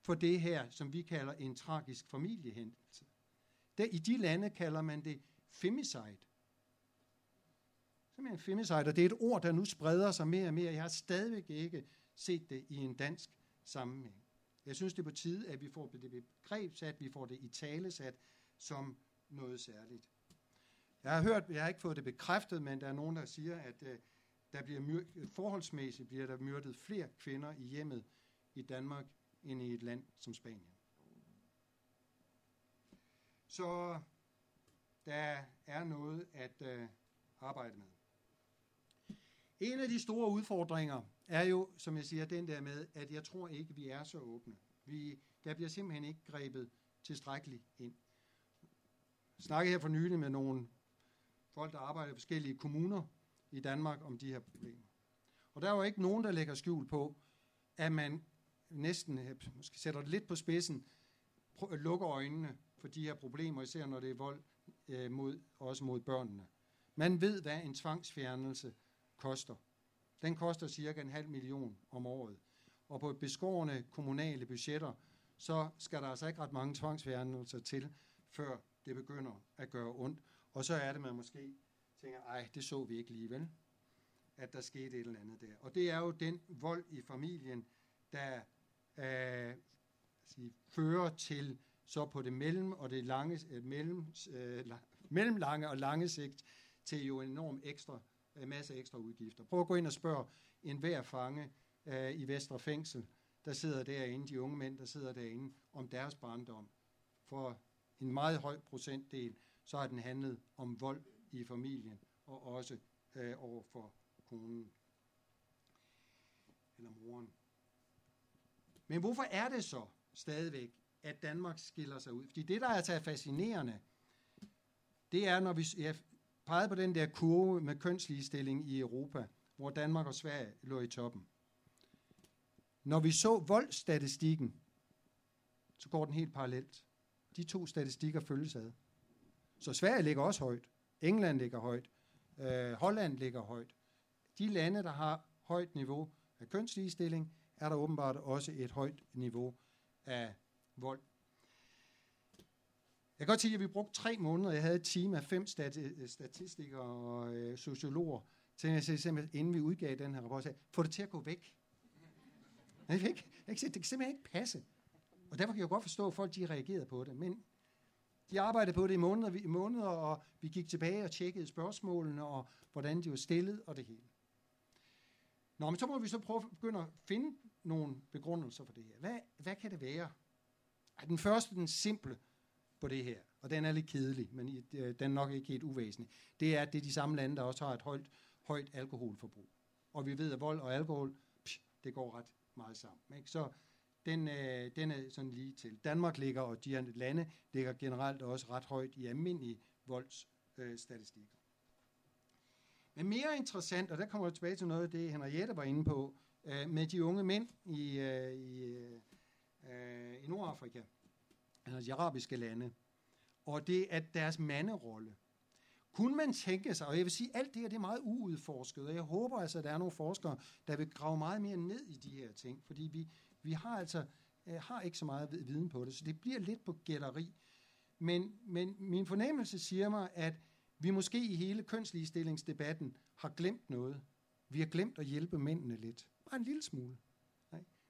For det her, som vi kalder en tragisk familiehændelse. Der, I de lande kalder man det femicide. Simpelthen femicide, og det er et ord, der nu spreder sig mere og mere. Jeg har stadigvæk ikke set det i en dansk sammenhæng. Jeg synes, det er på tide, at vi får det begreb sat, vi får det i tale sat som noget særligt. Jeg har hørt, jeg har ikke fået det bekræftet, men der er nogen, der siger, at øh, der bliver myr- forholdsmæssigt bliver der myrdet flere kvinder i hjemmet i Danmark, end i et land som Spanien. Så der er noget at øh, arbejde med. En af de store udfordringer er jo, som jeg siger, den der med, at jeg tror ikke, vi er så åbne. Vi, der bliver simpelthen ikke grebet tilstrækkeligt ind. Jeg snakkede her for nylig med nogle folk, der arbejder i forskellige kommuner i Danmark om de her problemer. Og der er jo ikke nogen, der lægger skjul på, at man næsten, måske sætter det lidt på spidsen, lukker øjnene for de her problemer, især når det er vold øh, mod, også mod børnene. Man ved, hvad en tvangsfjernelse koster. Den koster cirka en halv million om året. Og på beskårende kommunale budgetter, så skal der altså ikke ret mange tvangsfjernelser til, før det begynder at gøre ondt. Og så er det, man måske tænker, ej, det så vi ikke lige, vel? At der skete et eller andet der. Og det er jo den vold i familien, der øh, sige, fører til så på det mellem og det lange, øh, mellem, øh, mellemlange og lange sigt til jo en enorm ekstra, øh, masse ekstra udgifter. Prøv at gå ind og spørge en hver fange øh, i Vestre Fængsel, der sidder derinde, de unge mænd, der sidder derinde, om deres barndom. For en meget høj procentdel, så har den handlet om vold i familien, og også øh, over for konen eller moren. Men hvorfor er det så stadigvæk, at Danmark skiller sig ud? Fordi det, der er altså fascinerende, det er, når vi jeg pegede på den der kurve med kønsligestilling i Europa, hvor Danmark og Sverige lå i toppen. Når vi så voldstatistikken, så går den helt parallelt. De to statistikker følges ad. Så Sverige ligger også højt. England ligger højt. Øh, Holland ligger højt. De lande, der har højt niveau af kønsligestilling, er der åbenbart også et højt niveau af vold. Jeg kan godt sige, at vi brugte tre måneder. Jeg havde et team af fem stati- øh, statistikere og øh, sociologer, til at simpelthen, inden vi udgav den her rapport, sagde, få det til at gå væk. Jeg kan ikke, jeg kan det kan simpelthen ikke passe. Og derfor kan jeg godt forstå, at folk de reagerede på det. Men de arbejdede på det i måneder, i måneder, og vi gik tilbage og tjekkede spørgsmålene, og hvordan de var stillet, og det hele. Nå, men så må vi så prøve at begynde at finde nogle begrundelser for det her. Hvad, hvad kan det være? Den første, den simple på det her, og den er lidt kedelig, men den er nok ikke helt uvæsentlig, det er, at det er de samme lande, der også har et højt, højt alkoholforbrug. Og vi ved, at vold og alkohol, psh, det går ret meget sammen. Ikke? Så den, øh, den er sådan lige til. Danmark ligger, og de andre lande ligger generelt også ret højt i almindelige voldsstatistikker. Øh, Men mere interessant, og der kommer jeg tilbage til noget af det, Henriette var inde på, øh, med de unge mænd i, øh, i, øh, Øh, i Nordafrika, altså de arabiske lande, og det er deres manderolle. Kunne man tænke sig, og jeg vil sige, alt det her det er meget uudforsket, og jeg håber altså, at der er nogle forskere, der vil grave meget mere ned i de her ting, fordi vi, vi har altså øh, har ikke så meget viden på det, så det bliver lidt på gætteri. Men, men min fornemmelse siger mig, at vi måske i hele kønsligestillingsdebatten har glemt noget. Vi har glemt at hjælpe mændene lidt. Bare en lille smule.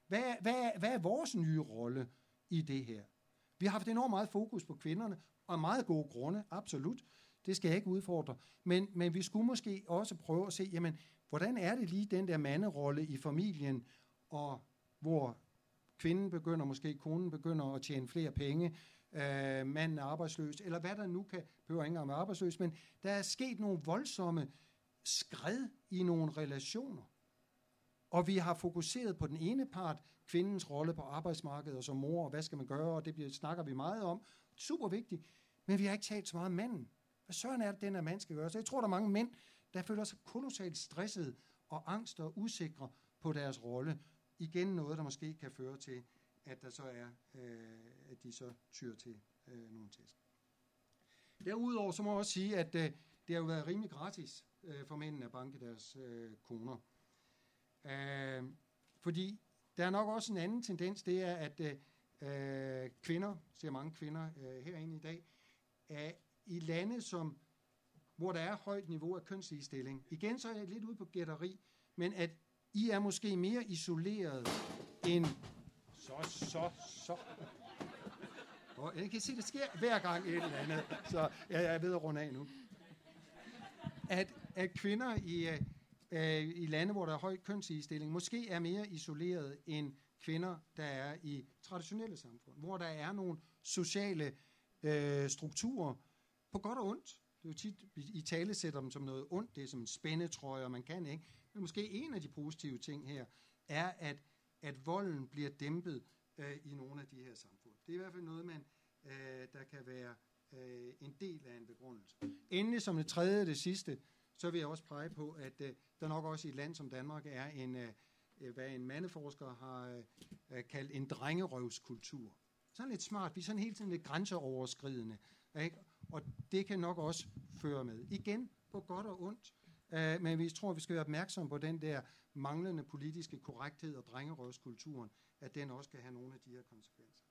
Hvad, hvad, hvad er vores nye rolle i det her? Vi har haft enormt meget fokus på kvinderne, og meget gode grunde, absolut. Det skal jeg ikke udfordre. Men, men vi skulle måske også prøve at se, jamen, hvordan er det lige den der manderolle i familien, og hvor kvinden begynder, måske konen begynder at tjene flere penge, øh, manden er arbejdsløs, eller hvad der nu kan, behøver ikke engang være arbejdsløs, men der er sket nogle voldsomme skred i nogle relationer. Og vi har fokuseret på den ene part, kvindens rolle på arbejdsmarkedet og som mor, og hvad skal man gøre, og det bliver, snakker vi meget om. Super vigtigt. Men vi har ikke talt så meget om manden. Hvad søren er det, den her mand skal gøre? Så jeg tror, der er mange mænd, der føler sig kolossalt stresset og angst og usikre på deres rolle. Igen noget, der måske kan føre til, at der så er, øh, at de så tyr til øh, nogle test. Derudover så må jeg også sige, at øh, det har jo været rimelig gratis øh, for mændene at banke deres øh, koner. Øh, fordi der er nok også en anden tendens, det er, at øh, øh kvinder, ser mange kvinder øh, herinde i dag, er i lande, som, hvor der er højt niveau af kønsligestilling. Igen så er jeg lidt ude på gætteri, men at I er måske mere isoleret end... Så, så, så. Og jeg kan se, det sker hver gang et eller andet, så jeg er ved at runde af nu. At, at kvinder i, øh, øh, i lande, hvor der er høj kønsligestilling, måske er mere isoleret end kvinder, der er i traditionelle samfund, hvor der er nogle sociale øh, strukturer, på godt og ondt. Det er jo tit, I tale sætter dem som noget ondt, det er som en spændetrøje, og man kan ikke. Men måske en af de positive ting her, er, at, at volden bliver dæmpet øh, i nogle af de her samfund. Det er i hvert fald noget, man, øh, der kan være øh, en del af en begrundelse. Endelig som det tredje og det sidste, så vil jeg også pege på, at øh, der nok også i et land som Danmark er en, øh, øh hvad en mandeforsker har øh, øh, kaldt en drengerøvskultur. Sådan lidt smart. Vi er sådan hele tiden lidt grænseoverskridende. Ikke? Og det kan nok også føre med. Igen på godt og ondt. Øh, men vi tror, vi skal være opmærksom på den der manglende politiske korrekthed og drengerøvskulturen, at den også kan have nogle af de her konsekvenser.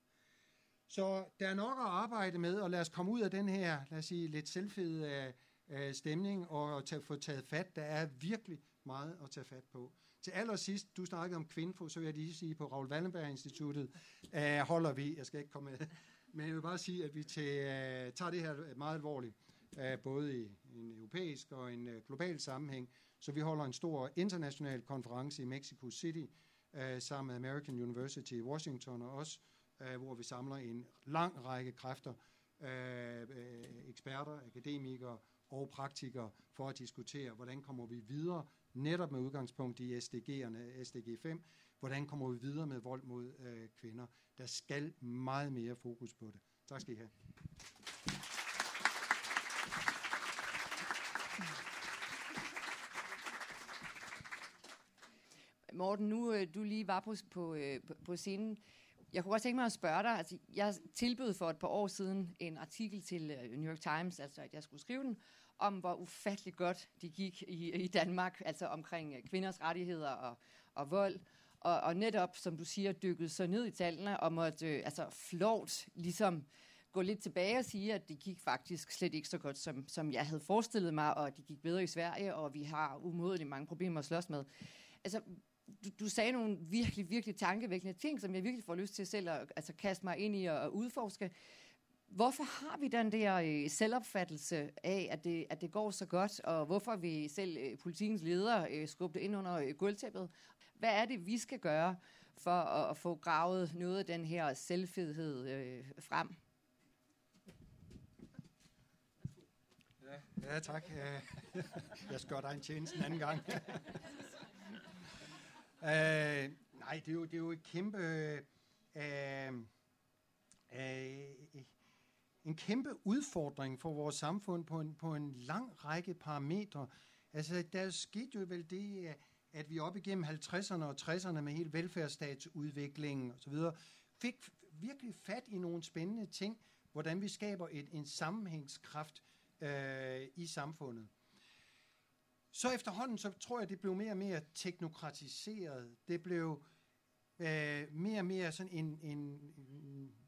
Så der er nok at arbejde med, og lad os komme ud af den her, lad os sige, lidt selvfede øh, øh, stemning og tage, få taget fat. Der er virkelig meget at tage fat på. Til allersidst, du snakkede om Kvinfo, så vil jeg lige sige, på Raoul Wallenberg Instituttet øh, holder vi, jeg skal ikke komme med, men jeg vil bare sige, at vi til, øh, tager det her meget alvorligt. øh, både i en europæisk og en øh, global sammenhæng. Så vi holder en stor international konference i Mexico City øh, sammen med American University i Washington og os, øh, hvor vi samler en lang række kræfter, øh, øh eksperter, akademikere og praktikere for at diskutere, hvordan kommer vi videre, netop med udgangspunkt i SDG'erne, SDG 5, hvordan kommer vi videre med vold mod øh, kvinder. Der skal meget mere fokus på det. Tak skal I have. Morten, nu øh, du lige var på, på, øh, på scenen. Jeg kunne godt tænke mig at spørge dig. Altså, jeg tilbød for et par år siden en artikel til øh, New York Times, altså at jeg skulle skrive den, om hvor ufatteligt godt det gik i, i Danmark, altså omkring øh, kvinders rettigheder og, og vold. Og, og netop, som du siger, dykket så ned i tallene og måtte øh, altså flot ligesom gå lidt tilbage og sige, at det gik faktisk slet ikke så godt, som, som jeg havde forestillet mig, og det gik bedre i Sverige, og vi har umådeligt mange problemer at slås med. Altså, du, du sagde nogle virkelig, virkelig tankevækkende ting, som jeg virkelig får lyst til selv at altså, kaste mig ind i og, og udforske. Hvorfor har vi den der øh, selvopfattelse af, at det, at det går så godt, og hvorfor vi selv øh, politikens ledere øh, skubbe det ind under øh, gulvtæppet? Hvad er det, vi skal gøre for at, at få gravet noget af den her selvfedhed øh, frem? Ja, ja tak. Jeg skal gøre dig en tjeneste en anden gang. uh, nej, det er, jo, det er jo et kæmpe... Øh, øh, en kæmpe udfordring for vores samfund på en, på en lang række parametre. Altså, der skete jo vel det, øh, at vi op igennem 50'erne og 60'erne med hele velfærdsstatsudviklingen osv., fik virkelig fat i nogle spændende ting, hvordan vi skaber et, en sammenhængskraft øh, i samfundet. Så efterhånden, så tror jeg, det blev mere og mere teknokratiseret. Det blev øh, mere og mere sådan en, en,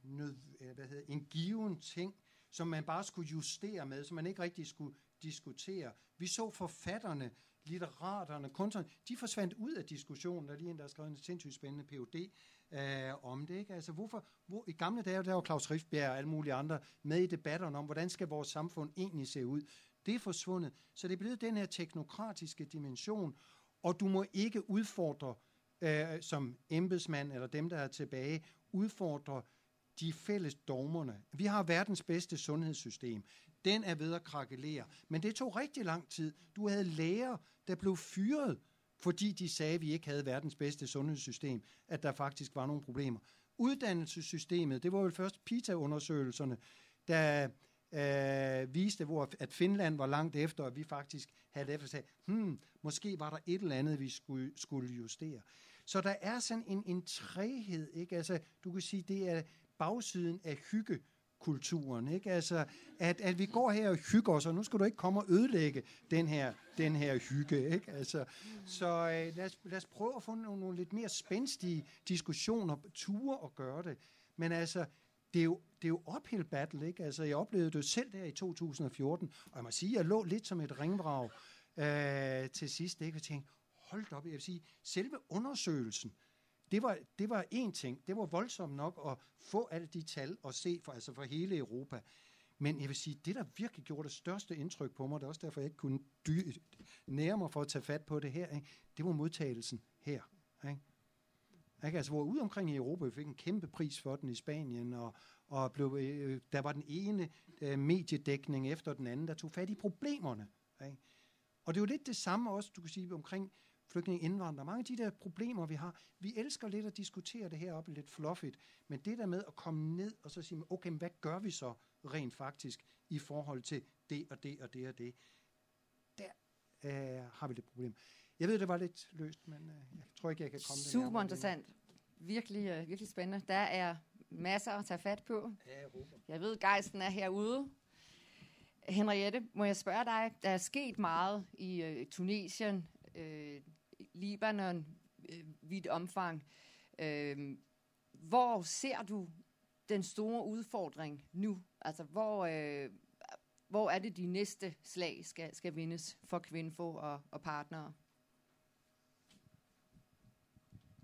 nød, øh, hvad hedder, en given ting, som man bare skulle justere med, som man ikke rigtig skulle diskutere. Vi så forfatterne, litteraterne, kunstnerne, de forsvandt ud af diskussionen. Der lige en, der har skrevet en sindssygt spændende PhD øh, om det. Ikke? Altså, hvorfor, hvor, I gamle dage, der var Claus Riffbjerg og alle mulige andre med i debatterne om, hvordan skal vores samfund egentlig se ud. Det er forsvundet. Så det er blevet den her teknokratiske dimension, og du må ikke udfordre øh, som embedsmand eller dem, der er tilbage, udfordre de fælles dogmerne. Vi har verdens bedste sundhedssystem. Den er ved at krakelere. Men det tog rigtig lang tid. Du havde læger, der blev fyret, fordi de sagde, at vi ikke havde verdens bedste sundhedssystem, at der faktisk var nogle problemer. Uddannelsessystemet, det var vel først PISA-undersøgelserne, der øh, viste, hvor, at Finland var langt efter, og vi faktisk havde efter sagt, hmm, måske var der et eller andet, vi skulle, skulle justere. Så der er sådan en, en træhed, ikke? Altså, du kan sige, det er bagsiden af hygge, kulturen, ikke? Altså, at, at vi går her og hygger os, og nu skal du ikke komme og ødelægge den her, den her hygge, ikke? Altså, så øh, lad, os, lad os prøve at få nogle, nogle lidt mere spændstige diskussioner, ture og gøre det. Men altså, det er jo, det er jo uphill battle, ikke? Altså, jeg oplevede det selv der i 2014, og jeg må sige, jeg lå lidt som et ringvrag øh, til sidst, ikke? Og tænkte, hold op, jeg vil sige, selve undersøgelsen, det var, det var én ting. Det var voldsomt nok at få alle de tal og se for, altså for hele Europa. Men jeg vil sige, det der virkelig gjorde det største indtryk på mig, det er også derfor, jeg ikke kunne dy- nære mig for at tage fat på det her, ikke? det var modtagelsen her. Ikke? Ikke? Altså, hvor ude omkring i Europa, vi fik en kæmpe pris for den i Spanien, og, og blev, øh, der var den ene øh, mediedækning efter den anden, der tog fat i problemerne. Ikke? Og det er jo lidt det samme også, du kan sige, omkring flygtninge indvandrere. Mange af de der problemer, vi har, vi elsker lidt at diskutere det her lidt fluffigt, men det der med at komme ned og så sige, okay, hvad gør vi så rent faktisk i forhold til det og det og det og det, der øh, har vi det problem. Jeg ved, det var lidt løst, men øh, jeg tror ikke, jeg kan komme Super det interessant. Virkelig, øh, virkelig spændende. Der er masser at tage fat på. Ja, jeg, jeg ved, gejsten er herude. Henriette, må jeg spørge dig, der er sket meget i øh, Tunesien, øh, Libanon, øh, vidt omfang. Øh, hvor ser du den store udfordring nu? Altså, hvor, øh, hvor er det, de næste slag skal, skal vindes for Kvinfo og, og partnere?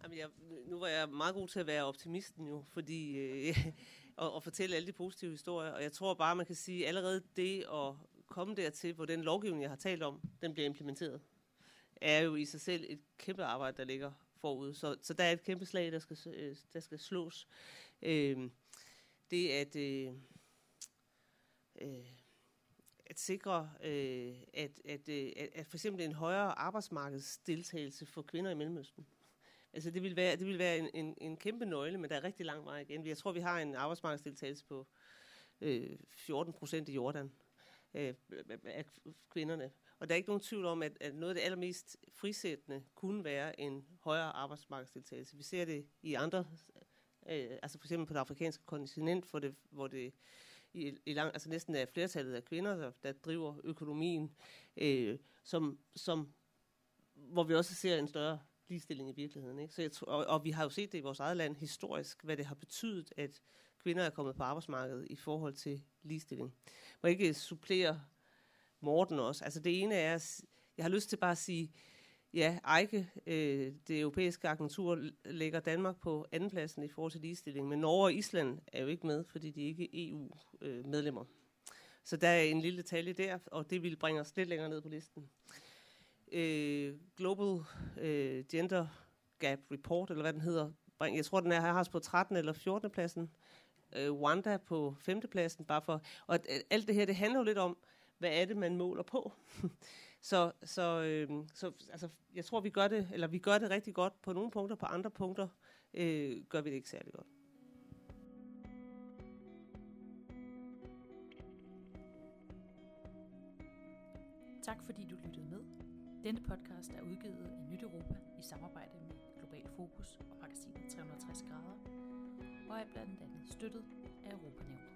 Jamen, jeg, nu var jeg meget god til at være optimisten jo, fordi øh, og, og fortælle alle de positive historier, og jeg tror bare, man kan sige, allerede det at komme dertil, hvor den lovgivning, jeg har talt om, den bliver implementeret, er jo i sig selv et kæmpe arbejde, der ligger forud. Så, så der er et kæmpe slag, der skal, øh, der skal slås. Øh, det at, øh, øh, at sikre, øh, at, at, øh, at, at for eksempel en højere arbejdsmarkedsdeltagelse for kvinder i Mellemøsten. Altså det vil være, det vil være en, en, en kæmpe nøgle, men der er rigtig lang vej igen. Jeg tror, vi har en arbejdsmarkedsdeltagelse på øh, 14 procent i Jordan øh, af kvinderne. Og der er ikke nogen tvivl om, at, at noget af det allermest frisættende kunne være en højere arbejdsmarkedsdeltagelse. Vi ser det i andre, øh, altså for eksempel på det afrikanske kontinent, hvor det, hvor det i, i lang, altså næsten er flertallet af kvinder, der, der driver økonomien, øh, som, som, hvor vi også ser en større ligestilling i virkeligheden. Ikke? Så jeg tror, og, og vi har jo set det i vores eget land historisk, hvad det har betydet, at kvinder er kommet på arbejdsmarkedet i forhold til ligestilling. Må jeg ikke øh, supplere Morten også? Altså det ene er, jeg har lyst til bare at sige, ja, EIKE, øh, det europæiske agentur, lægger Danmark på andenpladsen i forhold til ligestilling, men Norge og Island er jo ikke med, fordi de ikke er EU-medlemmer. Øh, Så der er en lille detalje der, og det vil bringe os lidt længere ned på listen. Øh, Global øh, Gender Gap Report, eller hvad den hedder, jeg tror, den er her på 13. eller 14. pladsen, øh, Wanda på 5. pladsen, bare for, og øh, alt det her, det handler jo lidt om, hvad er det, man måler på? så så, øh, så altså, jeg tror, vi gør det, eller vi gør det rigtig godt på nogle punkter, på andre punkter øh, gør vi det ikke særlig godt. Tak fordi du. Denne podcast er udgivet af Nyt Europa i samarbejde med Global Fokus og magasinet 360 grader, og er blandt andet støttet af Europanævnet.